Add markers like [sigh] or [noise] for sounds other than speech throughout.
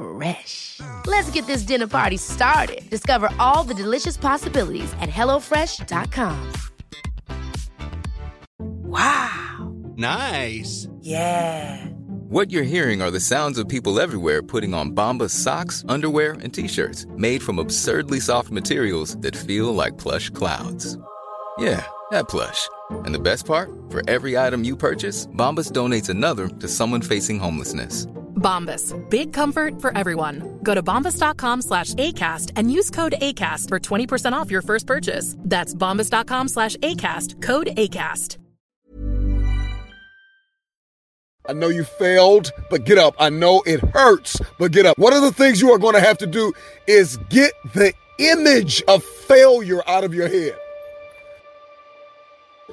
Fresh. Let's get this dinner party started. Discover all the delicious possibilities at hellofresh.com. Wow. Nice. Yeah. What you're hearing are the sounds of people everywhere putting on Bombas socks, underwear, and t-shirts made from absurdly soft materials that feel like plush clouds. Yeah, that plush. And the best part? For every item you purchase, Bombas donates another to someone facing homelessness. Bombas. Big comfort for everyone. Go to bombas.com slash ACAST and use code ACAST for 20% off your first purchase. That's bombas.com slash ACAST. Code ACAST. I know you failed, but get up. I know it hurts, but get up. One of the things you are going to have to do is get the image of failure out of your head.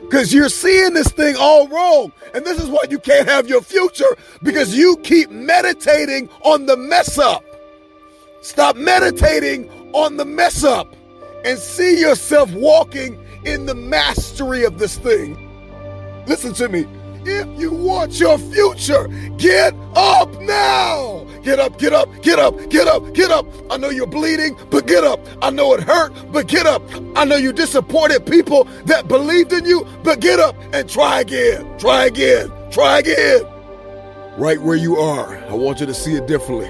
Because you're seeing this thing all wrong. And this is why you can't have your future because you keep meditating on the mess up. Stop meditating on the mess up and see yourself walking in the mastery of this thing. Listen to me. If you want your future, get up now. Get up, get up, get up, get up, get up. I know you're bleeding, but get up. I know it hurt, but get up. I know you disappointed people that believed in you, but get up and try again. Try again. Try again. Right where you are, I want you to see it differently.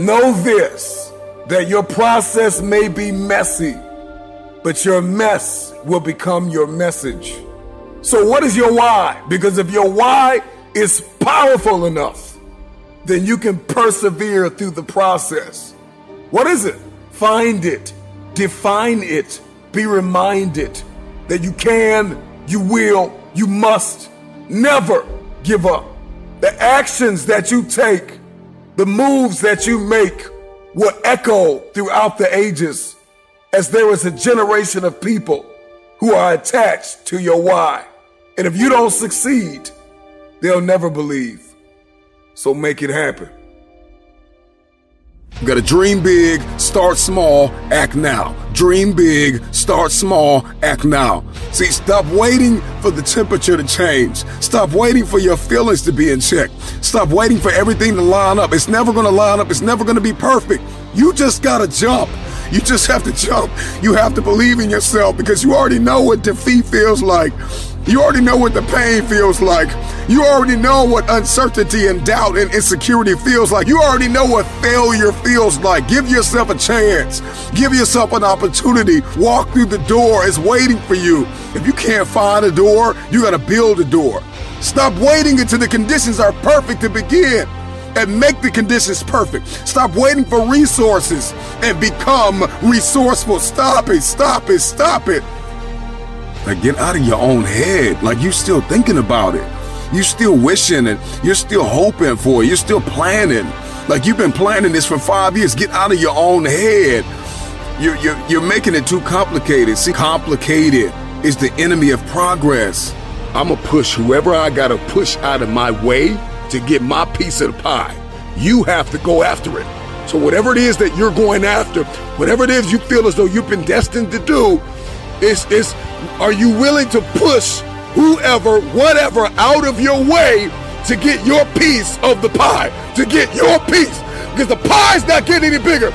Know this that your process may be messy, but your mess will become your message. So, what is your why? Because if your why is powerful enough, then you can persevere through the process. What is it? Find it, define it, be reminded that you can, you will, you must never give up. The actions that you take, the moves that you make will echo throughout the ages as there is a generation of people who are attached to your why. And if you don't succeed, they'll never believe. So make it happen. You gotta dream big, start small, act now. Dream big, start small, act now. See, stop waiting for the temperature to change. Stop waiting for your feelings to be in check. Stop waiting for everything to line up. It's never gonna line up, it's never gonna be perfect. You just gotta jump. You just have to jump. You have to believe in yourself because you already know what defeat feels like. You already know what the pain feels like. You already know what uncertainty and doubt and insecurity feels like. You already know what failure feels like. Give yourself a chance. Give yourself an opportunity. Walk through the door. It's waiting for you. If you can't find a door, you got to build a door. Stop waiting until the conditions are perfect to begin and make the conditions perfect. Stop waiting for resources and become resourceful. Stop it, stop it, stop it. Like get out of your own head. Like you're still thinking about it. you're still wishing it. You're still hoping for it. You're still planning. Like you've been planning this for five years. Get out of your own head. You're, you're, you're making it too complicated. See, complicated is the enemy of progress. I'm gonna push whoever I gotta push out of my way to get my piece of the pie. You have to go after it. So whatever it is that you're going after, whatever it is you feel as though you've been destined to do, is is are you willing to push whoever, whatever out of your way to get your piece of the pie? To get your piece. Because the pie's not getting any bigger.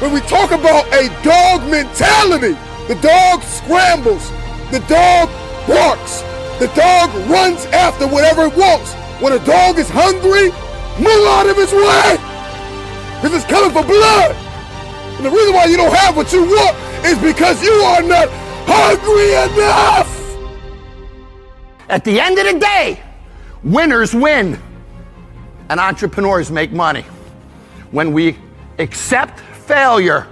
When we talk about a dog mentality, the dog scrambles, the dog barks, the dog runs after whatever it wants. When a dog is hungry, move out of its way. Because it's coming for blood. And the reason why you don't have what you want is because you are not hungry enough. At the end of the day, winners win and entrepreneurs make money. When we accept failure,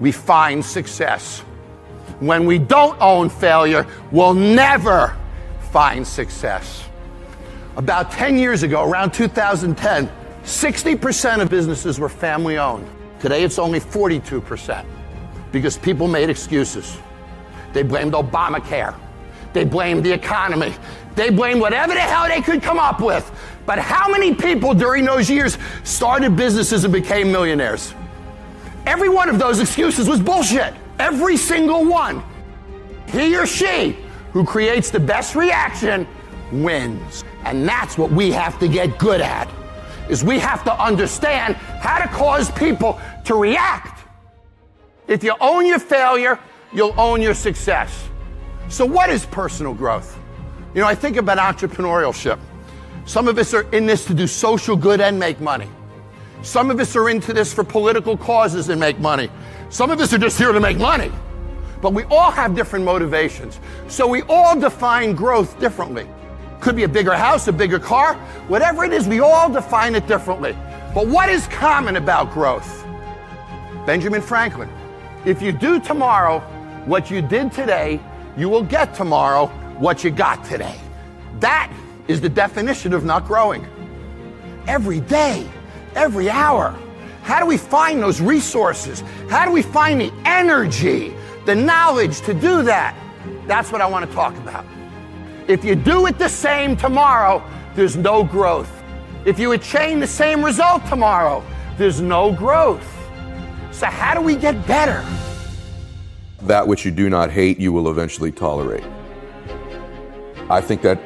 we find success. When we don't own failure, we'll never find success. About 10 years ago, around 2010, 60% of businesses were family owned. Today it's only 42% because people made excuses. They blamed Obamacare. They blamed the economy. They blamed whatever the hell they could come up with. But how many people during those years started businesses and became millionaires? Every one of those excuses was bullshit. Every single one. He or she who creates the best reaction wins. And that's what we have to get good at. Is we have to understand how to cause people to react. If you own your failure, you'll own your success. So what is personal growth? You know, I think about entrepreneurship. Some of us are in this to do social good and make money. Some of us are into this for political causes and make money. Some of us are just here to make money. But we all have different motivations. So we all define growth differently. Could be a bigger house, a bigger car, whatever it is, we all define it differently. But what is common about growth? Benjamin Franklin. If you do tomorrow what you did today, you will get tomorrow what you got today. That is the definition of not growing. Every day, every hour. How do we find those resources? How do we find the energy, the knowledge to do that? That's what I want to talk about. If you do it the same tomorrow, there's no growth. If you attain the same result tomorrow, there's no growth. So, how do we get better? That which you do not hate, you will eventually tolerate. I think that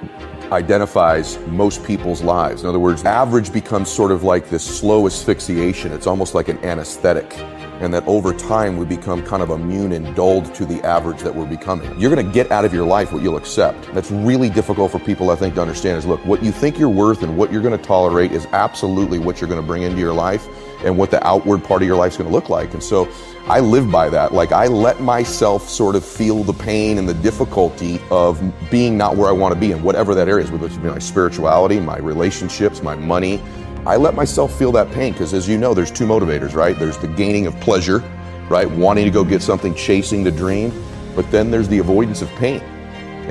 identifies most people's lives. In other words, average becomes sort of like this slow asphyxiation. It's almost like an anesthetic. And that over time we become kind of immune and dulled to the average that we're becoming. You're going to get out of your life what you'll accept. That's really difficult for people, I think, to understand is look, what you think you're worth and what you're going to tolerate is absolutely what you're going to bring into your life and what the outward part of your life is going to look like. And so I live by that. Like I let myself sort of feel the pain and the difficulty of being not where I want to be in whatever that area is, whether it's my spirituality, my relationships, my money. I let myself feel that pain because as you know, there's two motivators, right? There's the gaining of pleasure, right? Wanting to go get something, chasing the dream. But then there's the avoidance of pain.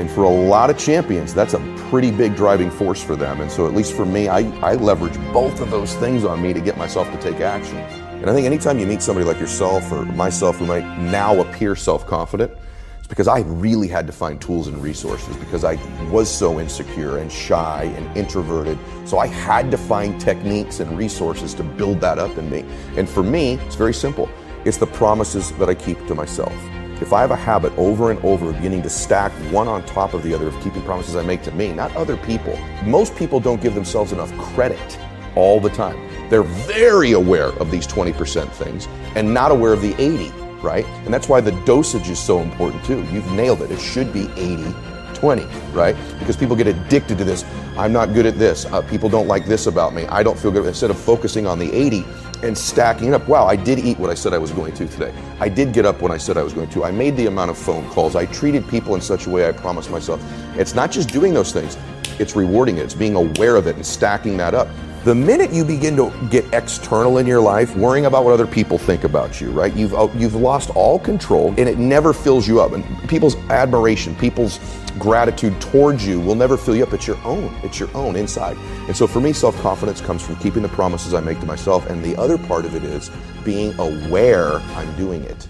And for a lot of champions, that's a pretty big driving force for them. And so, at least for me, I, I leverage both of those things on me to get myself to take action. And I think anytime you meet somebody like yourself or myself who might now appear self confident, it's because I really had to find tools and resources because I was so insecure and shy and introverted. So I had to find techniques and resources to build that up in me. And for me, it's very simple it's the promises that I keep to myself. If I have a habit over and over of beginning to stack one on top of the other of keeping promises I make to me, not other people, most people don't give themselves enough credit all the time. They're very aware of these 20% things and not aware of the 80, right? And that's why the dosage is so important too. You've nailed it. It should be 80 20, right? Because people get addicted to this. I'm not good at this. Uh, people don't like this about me. I don't feel good. Instead of focusing on the 80 and stacking it up, wow, I did eat what I said I was going to today. I did get up when I said I was going to. I made the amount of phone calls. I treated people in such a way I promised myself. It's not just doing those things, it's rewarding it. It's being aware of it and stacking that up. The minute you begin to get external in your life, worrying about what other people think about you, right? You've uh, you've lost all control, and it never fills you up. And people's admiration, people's gratitude towards you will never fill you up. It's your own. It's your own inside. And so for me, self-confidence comes from keeping the promises I make to myself, and the other part of it is being aware I'm doing it.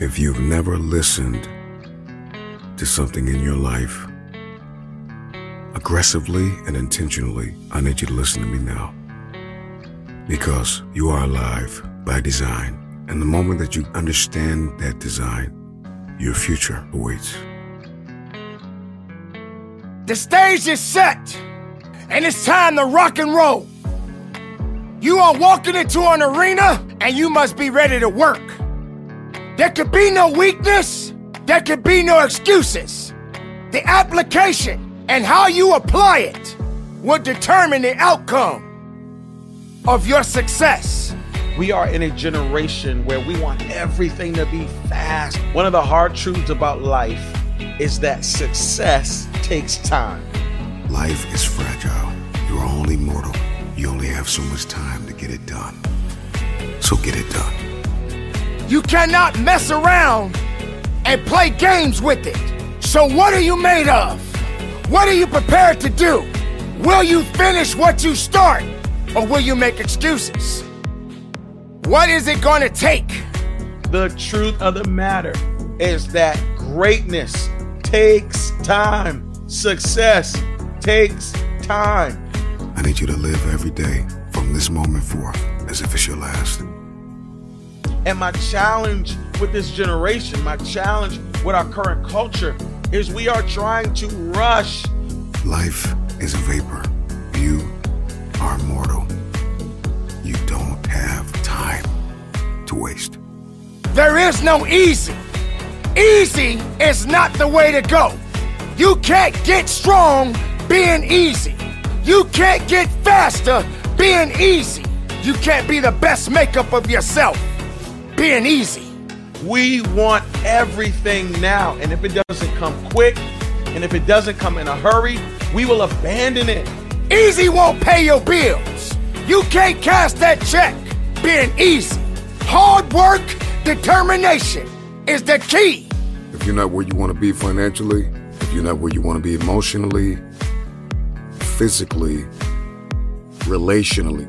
If you've never listened to something in your life aggressively and intentionally, I need you to listen to me now. Because you are alive by design. And the moment that you understand that design, your future awaits. The stage is set, and it's time to rock and roll. You are walking into an arena, and you must be ready to work. There could be no weakness, there could be no excuses. The application and how you apply it will determine the outcome of your success. We are in a generation where we want everything to be fast. One of the hard truths about life is that success takes time. Life is fragile. You are only mortal. You only have so much time to get it done. So get it done. You cannot mess around and play games with it. So, what are you made of? What are you prepared to do? Will you finish what you start or will you make excuses? What is it going to take? The truth of the matter is that greatness takes time, success takes time. I need you to live every day from this moment forth as if it's your last. And my challenge with this generation, my challenge with our current culture, is we are trying to rush. Life is a vapor. You are mortal. You don't have time to waste. There is no easy. Easy is not the way to go. You can't get strong being easy. You can't get faster being easy. You can't be the best makeup of yourself being easy. We want everything now. And if it doesn't come quick, and if it doesn't come in a hurry, we will abandon it. Easy won't pay your bills. You can't cash that check being easy. Hard work, determination is the key. If you're not where you want to be financially, if you're not where you want to be emotionally, physically, relationally,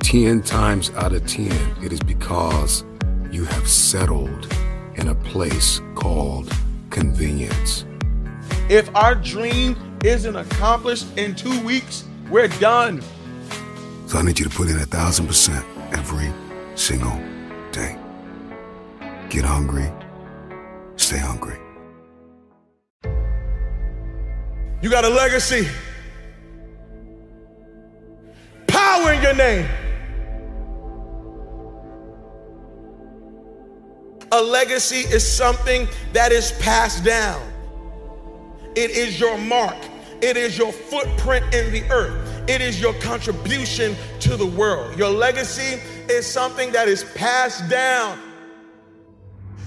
10 times out of 10, it is because you have settled in a place called convenience. If our dream isn't accomplished in two weeks, we're done. So I need you to put in a thousand percent every single day. Get hungry, stay hungry. You got a legacy. Power in your name. A legacy is something that is passed down. It is your mark. It is your footprint in the earth. It is your contribution to the world. Your legacy is something that is passed down.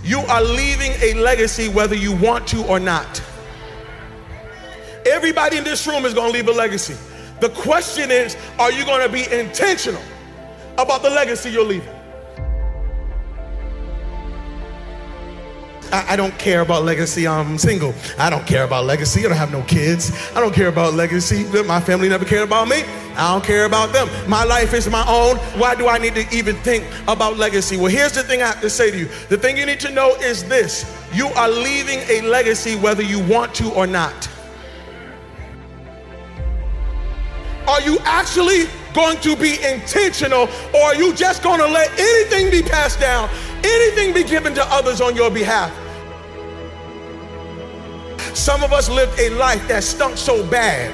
You are leaving a legacy whether you want to or not. Everybody in this room is going to leave a legacy. The question is, are you going to be intentional about the legacy you're leaving? I, I, don't care about legacy. I'm single. I don't care about legacy. I don't have no kids. I don't care about legacy. My family never cared about me. I don't care about them. My life is my own. Why do I need to even think about legacy? Well, here's the thing I have to say to you. The thing you need to know is this you are leaving a legacy whether you want to or not. Are you actually going to be intentional or are you just going to let anything be passed down, anything be given to others on your behalf? Some of us lived a life that stunk so bad.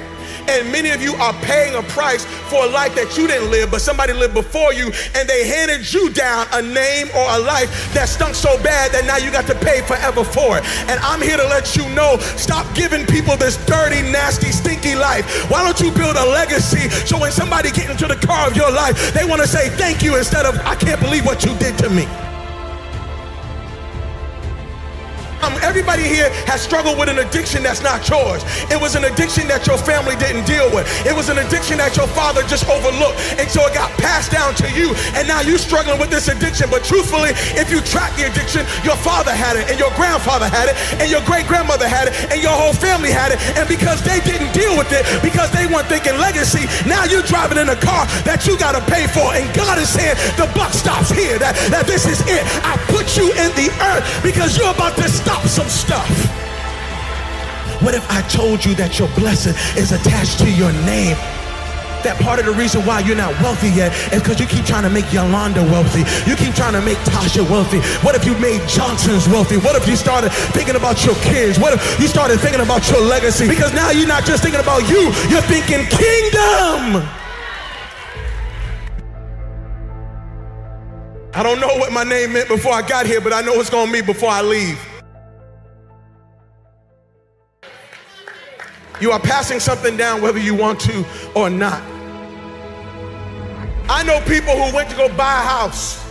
And many of you are paying a price for a life that you didn't live, but somebody lived before you, and they handed you down a name or a life that stunk so bad that now you got to pay forever for it. And I'm here to let you know stop giving people this dirty, nasty, stinky life. Why don't you build a legacy so when somebody gets into the car of your life, they want to say thank you instead of, I can't believe what you did to me. Um, everybody here has struggled with an addiction that's not yours. It was an addiction that your family didn't deal with. It was an addiction that your father just overlooked. And so it got passed down to you. And now you're struggling with this addiction. But truthfully, if you track the addiction, your father had it, and your grandfather had it, and your great grandmother had it, and your whole family had it. And because they didn't deal with it, because they weren't thinking legacy, now you're driving in a car that you got to pay for. And God is saying, the buck stops here, that, that this is it. I put you in the earth because you're about to stop some stuff. What if I told you that your blessing is attached to your name? That part of the reason why you're not wealthy yet is because you keep trying to make Yolanda wealthy. You keep trying to make Tasha wealthy. What if you made Johnson's wealthy? What if you started thinking about your kids? What if you started thinking about your legacy? Because now you're not just thinking about you, you're thinking kingdom. I don't know what my name meant before I got here, but I know it's going to mean before I leave. You are passing something down whether you want to or not. I know people who went to go buy a house.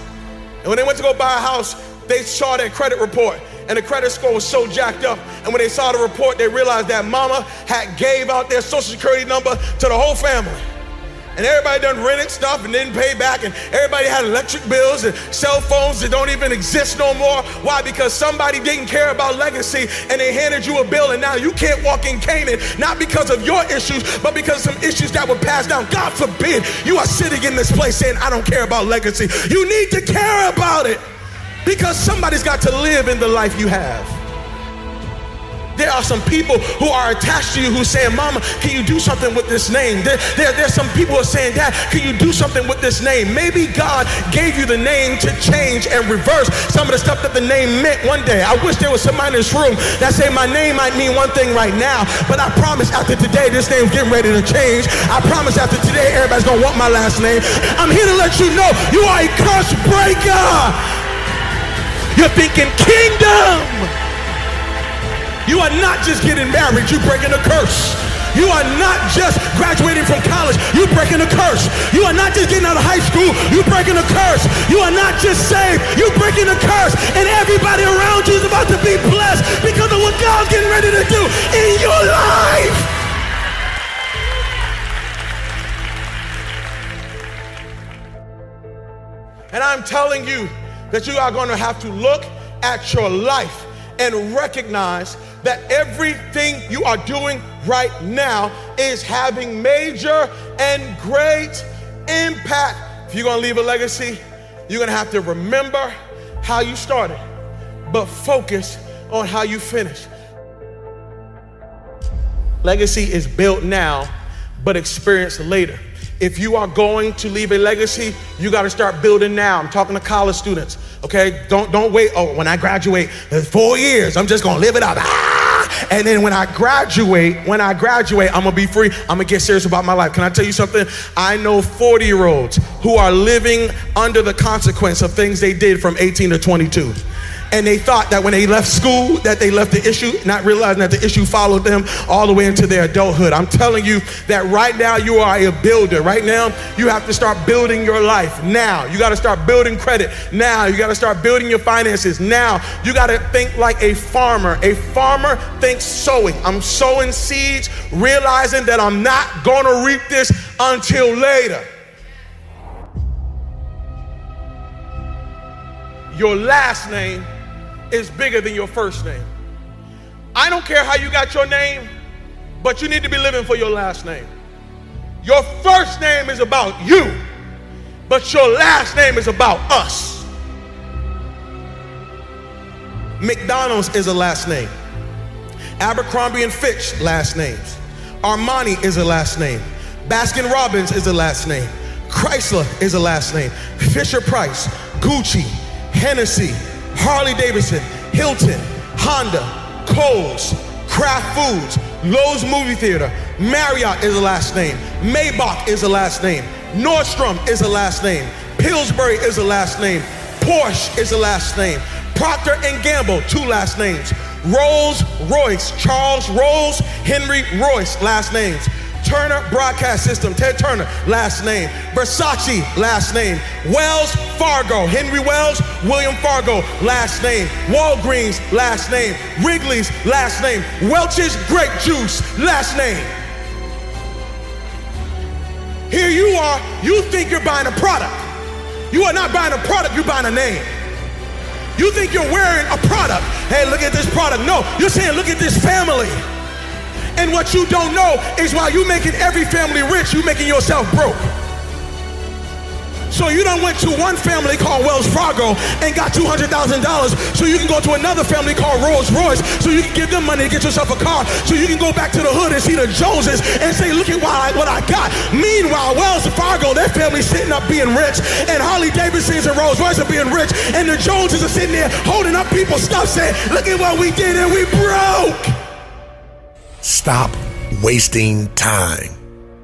And when they went to go buy a house, they saw their credit report and the credit score was so jacked up. And when they saw the report, they realized that mama had gave out their social security number to the whole family. And everybody done rented stuff and didn't pay back, and everybody had electric bills and cell phones that don't even exist no more. Why? Because somebody didn't care about legacy and they handed you a bill, and now you can't walk in Canaan, not because of your issues, but because some issues that were passed down. God forbid you are sitting in this place saying, I don't care about legacy. You need to care about it because somebody's got to live in the life you have. There are some people who are attached to you who saying, Mama, can you do something with this name? There, there, there's some people who are saying, Dad, can you do something with this name? Maybe God gave you the name to change and reverse some of the stuff that the name meant one day. I wish there was somebody in this room that say my name might mean one thing right now, but I promise after today this name's getting ready to change. I promise after today everybody's gonna want my last name. I'm here to let you know you are a curse breaker. You're thinking kingdom. You are not just getting married, you're breaking a curse. You are not just graduating from college, you're breaking a curse. You are not just getting out of high school, you're breaking a curse. You are not just saved, you're breaking a curse. And everybody around you is about to be blessed because of what God's getting ready to do in your life. And I'm telling you that you are going to have to look at your life and recognize that everything you are doing right now is having major and great impact. If you're to leave a legacy, you're to have to remember how you started, but focus on how you finish. Legacy is built now, but experienced later. If you are going to leave a legacy, you got to start building now. I'm talking to college students. Okay, don't don't wait. Oh, when I graduate, four years, I'm just gonna live it up. Ah! And then when I graduate, when I graduate, I'm gonna be free. I'm gonna get serious about my life. Can I tell you something? I know 40 year olds who are living under the consequence of things they did from 18 to 22 and they thought that when they left school that they left the issue not realizing that the issue followed them all the way into their adulthood. I'm telling you that right now you are a builder. Right now you have to start building your life now. You got to start building credit now. You got to start building your finances now. You got to think like a farmer. A farmer thinks sowing. I'm sowing seeds realizing that i'm not going to reap this until later. Your last name is bigger than your first name. I don't care how you got your name, but you need to be living for your last name. Your first name is about you, but your last name is about us. McDonald's is a last name. Abercrombie and Fitch, last names. Armani is a last name. Baskin Robbins is a last name. Chrysler is a last name. Fisher Price, Gucci, Hennessy, Harley Davidson, Hilton, Honda, Kohl's, Kraft Foods, Loews Movie Theater, Marriott is a last name, Maybach is a last name, Nordstrom is a last name, Pillsbury is a last name, Porsche is a last name, Procter and Gamble, two last names, Rolls Royce, Charles Rolls, Henry Royce, last names. Turner Broadcast System, Ted Turner, last name. Versace, last name. Wells Fargo, Henry Wells, William Fargo, last name. Walgreens, last name. Wrigley's, last name. Welch's Grape Juice, last name. Here you are, you think you're buying a product. You are not buying a product, you're buying a name. You think you're wearing a product. Hey, look at this product. No, you're saying, look at this family. And what you don't know is while you making every family rich, you making yourself broke. So you done went to one family called Wells Fargo and got $200,000 so you can go to another family called Rolls Royce so you can give them money to get yourself a car so you can go back to the hood and see the Joneses and say, look at what I, what I got. Meanwhile, Wells Fargo, their family's sitting up being rich and Harley Davidsons and Rolls Royce are being rich and the Joneses are sitting there holding up people's stuff saying, look at what we did and we broke. Stop wasting time.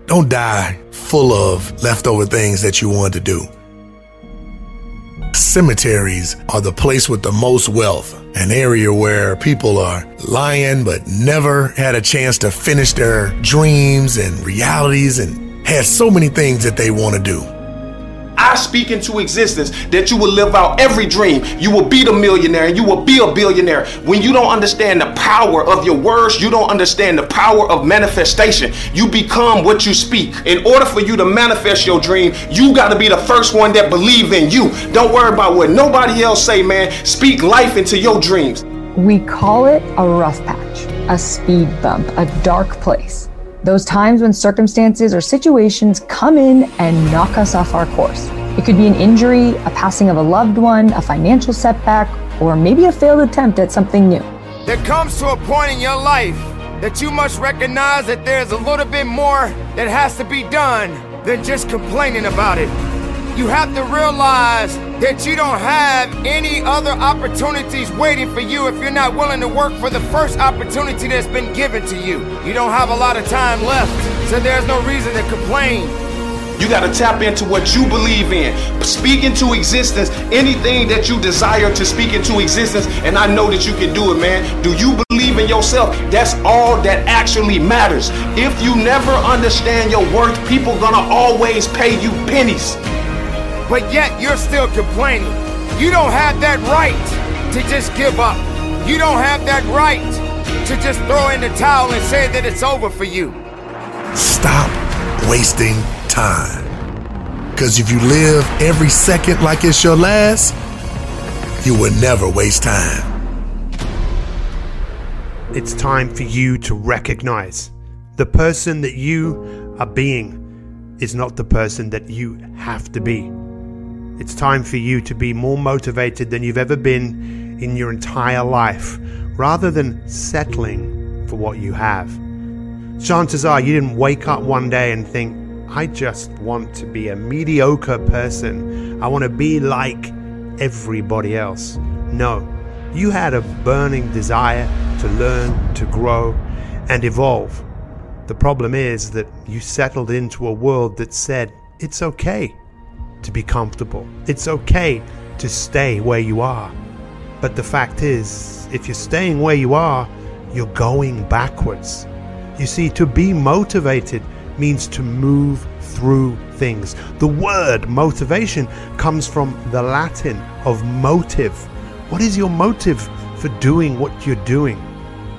Don't die full of leftover things that you want to do. Cemeteries are the place with the most wealth, an area where people are lying but never had a chance to finish their dreams and realities and had so many things that they want to do. I speak into existence that you will live out every dream. You will be the millionaire and you will be a billionaire. When you don't understand the power of your words, you don't understand the power of manifestation. You become what you speak. In order for you to manifest your dream, you got to be the first one that believe in you. Don't worry about what nobody else say, man. Speak life into your dreams. We call it a rough patch, a speed bump, a dark place. Those times when circumstances or situations come in and knock us off our course. It could be an injury, a passing of a loved one, a financial setback, or maybe a failed attempt at something new. There comes to a point in your life that you must recognize that there's a little bit more that has to be done than just complaining about it. You have to realize that you don't have any other opportunities waiting for you if you're not willing to work for the first opportunity that's been given to you. You don't have a lot of time left, so there's no reason to complain. You got to tap into what you believe in. Speak into existence anything that you desire to speak into existence. And I know that you can do it, man. Do you believe in yourself? That's all that actually matters. If you never understand your worth, people gonna always pay you pennies. But yet you're still complaining. You don't have that right to just give up. You don't have that right to just throw in the towel and say that it's over for you. Stop wasting time. Because if you live every second like it's your last, you will never waste time. It's time for you to recognize the person that you are being is not the person that you have to be. It's time for you to be more motivated than you've ever been in your entire life, rather than settling for what you have. Chances are you didn't wake up one day and think, I just want to be a mediocre person. I want to be like everybody else. No, you had a burning desire to learn, to grow, and evolve. The problem is that you settled into a world that said it's okay to be comfortable, it's okay to stay where you are. But the fact is, if you're staying where you are, you're going backwards. You see, to be motivated means to move through things. The word motivation comes from the Latin of motive. What is your motive for doing what you're doing?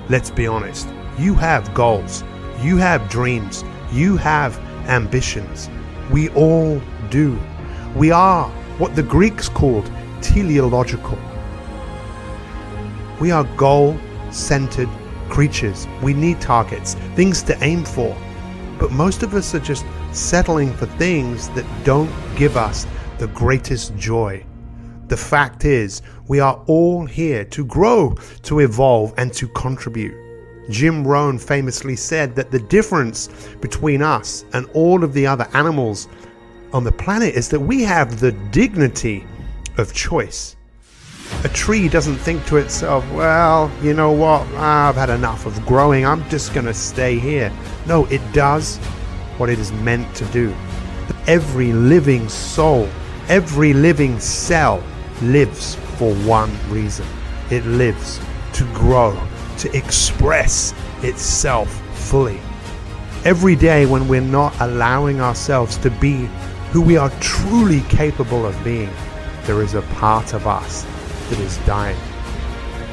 Let's be honest. You have goals, you have dreams, you have ambitions. We all do. We are what the Greeks called teleological. We are goal centered creatures. We need targets, things to aim for. But most of us are just settling for things that don't give us the greatest joy. The fact is, we are all here to grow, to evolve, and to contribute. Jim Rohn famously said that the difference between us and all of the other animals on the planet is that we have the dignity of choice. A tree doesn't think to itself, well, you know what, I've had enough of growing, I'm just going to stay here. No, it does what it is meant to do. Every living soul, every living cell lives for one reason it lives to grow, to express itself fully. Every day when we're not allowing ourselves to be who we are truly capable of being, there is a part of us that is dying.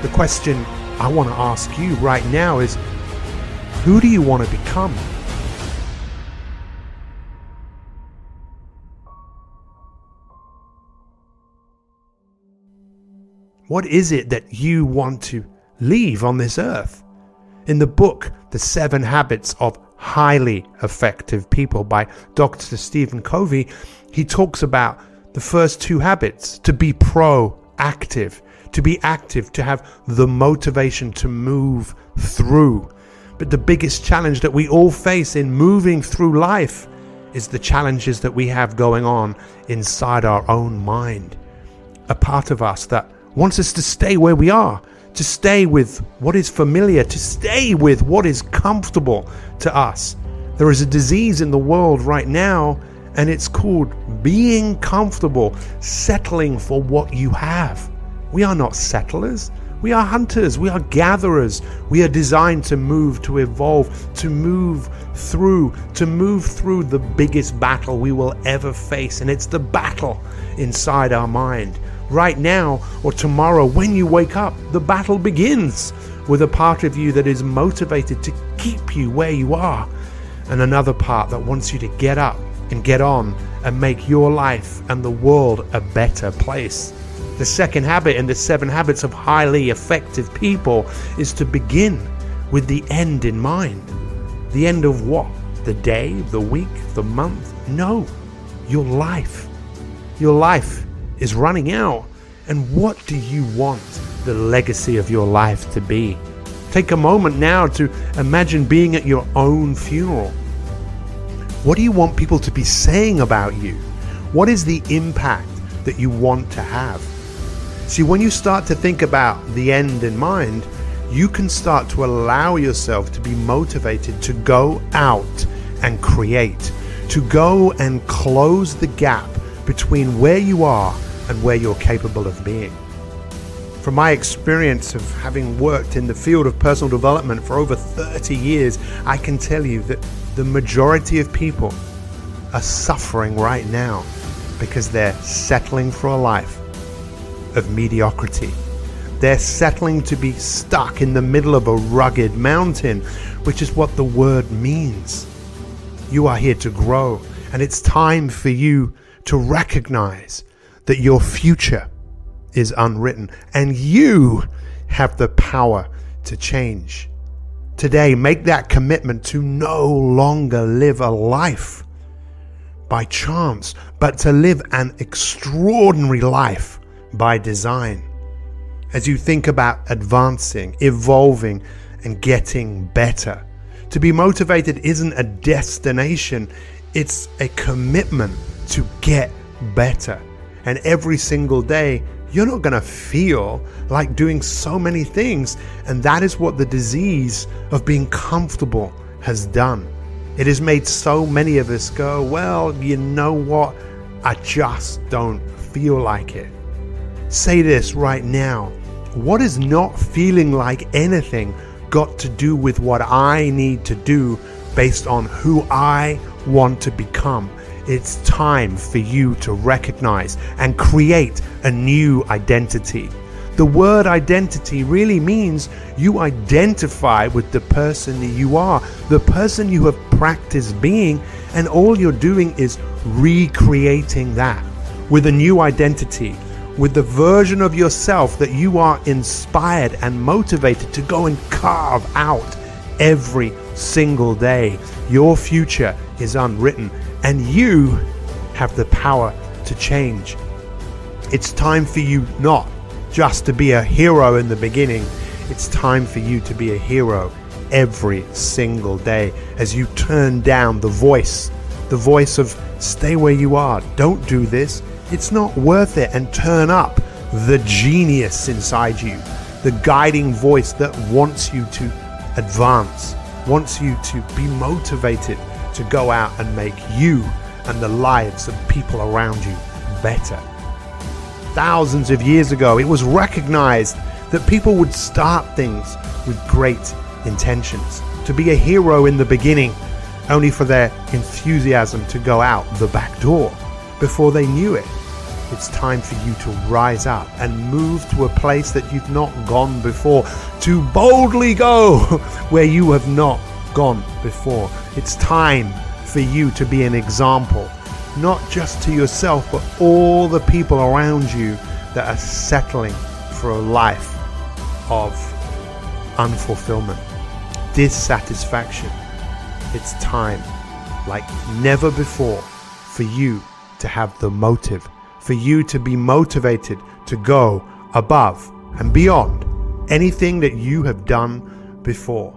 The question I want to ask you right now is who do you want to become? What is it that you want to leave on this earth? In the book, The Seven Habits of Highly Effective People by Dr. Stephen Covey, he talks about the first two habits to be proactive, to be active, to have the motivation to move through. But the biggest challenge that we all face in moving through life is the challenges that we have going on inside our own mind. A part of us that wants us to stay where we are, to stay with what is familiar, to stay with what is comfortable to us. There is a disease in the world right now, and it's called being comfortable, settling for what you have. We are not settlers, We are hunters, we are gatherers. We are designed to move, to evolve, to move through, to move through the biggest battle we will ever face. And it's the battle inside our mind. Right now or tomorrow, when you wake up, the battle begins with a part of you that is motivated to keep you where you are, and another part that wants you to get up and get on and make your life and the world a better place. The second habit in the seven habits of highly effective people is to begin with the end in mind. The end of what? The day, the week, the month? No, your life. Your life is running out. And what do you want the legacy of your life to be? Take a moment now to imagine being at your own funeral. What do you want people to be saying about you? What is the impact that you want to have? See, when you start to think about the end in mind, you can start to allow yourself to be motivated to go out and create, to go and close the gap between where you are and where you're capable of being. From my experience of having worked in the field of personal development for over 30 years, I can tell you that the majority of people are suffering right now because they're settling for a life of mediocrity. They're settling to be stuck in the middle of a rugged mountain, which is what the word means. You are here to grow, and it's time for you to recognize that your future is unwritten and you have the power to change. Today, make that commitment to no longer live a life by chance, but to live an extraordinary life by design. As you think about advancing, evolving, and getting better, to be motivated isn't a destination, it's a commitment to get better. And every single day, you're not going to feel like doing so many things. And that is what the disease of being comfortable has done. It has made so many of us go, well, you know what? I just don't feel like it say this right now. What is not feeling like anything got to do with what I need to do based on who I want to become? It's time for you to recognize and create a new identity. The word identity really means you identify with the person that you are, the person you have practiced being, and all you're doing is recreating that with a new identity with the version of yourself that you are inspired and motivated to go and carve out every single day. Your future is unwritten and you have the power to change. It's time for you not just to be a hero in the beginning, it's time for you to be a hero every single day as you turn down the voice, the voice of stay where you are, don't do this. It's not worth it. And turn up the genius inside you, the guiding voice that wants you to advance, wants you to be motivated to go out and make you and the lives of people around you better. Thousands of years ago, it was recognized that people would start things with great intentions, to be a hero in the beginning, only for their enthusiasm to go out the back door before they knew it. It's time for you to rise up and move to a place that you've not gone before, to boldly go [laughs] where you have not gone before. It's time for you to be an example, not just to yourself, but all the people around you that are settling for a life of unfulfillment, dissatisfaction. It's time, like never before, for you to have the motive for you to be motivated to go above and beyond anything that you have done before.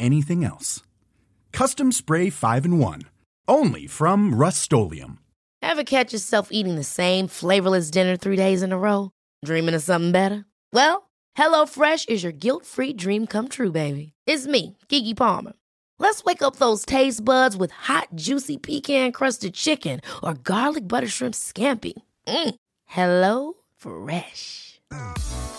anything else. Custom Spray 5 and 1. Only from Rust Ever catch yourself eating the same flavorless dinner three days in a row? Dreaming of something better? Well, HelloFresh is your guilt free dream come true, baby. It's me, Keke Palmer. Let's wake up those taste buds with hot, juicy pecan crusted chicken or garlic butter shrimp scampi. Mm. Hello Fresh.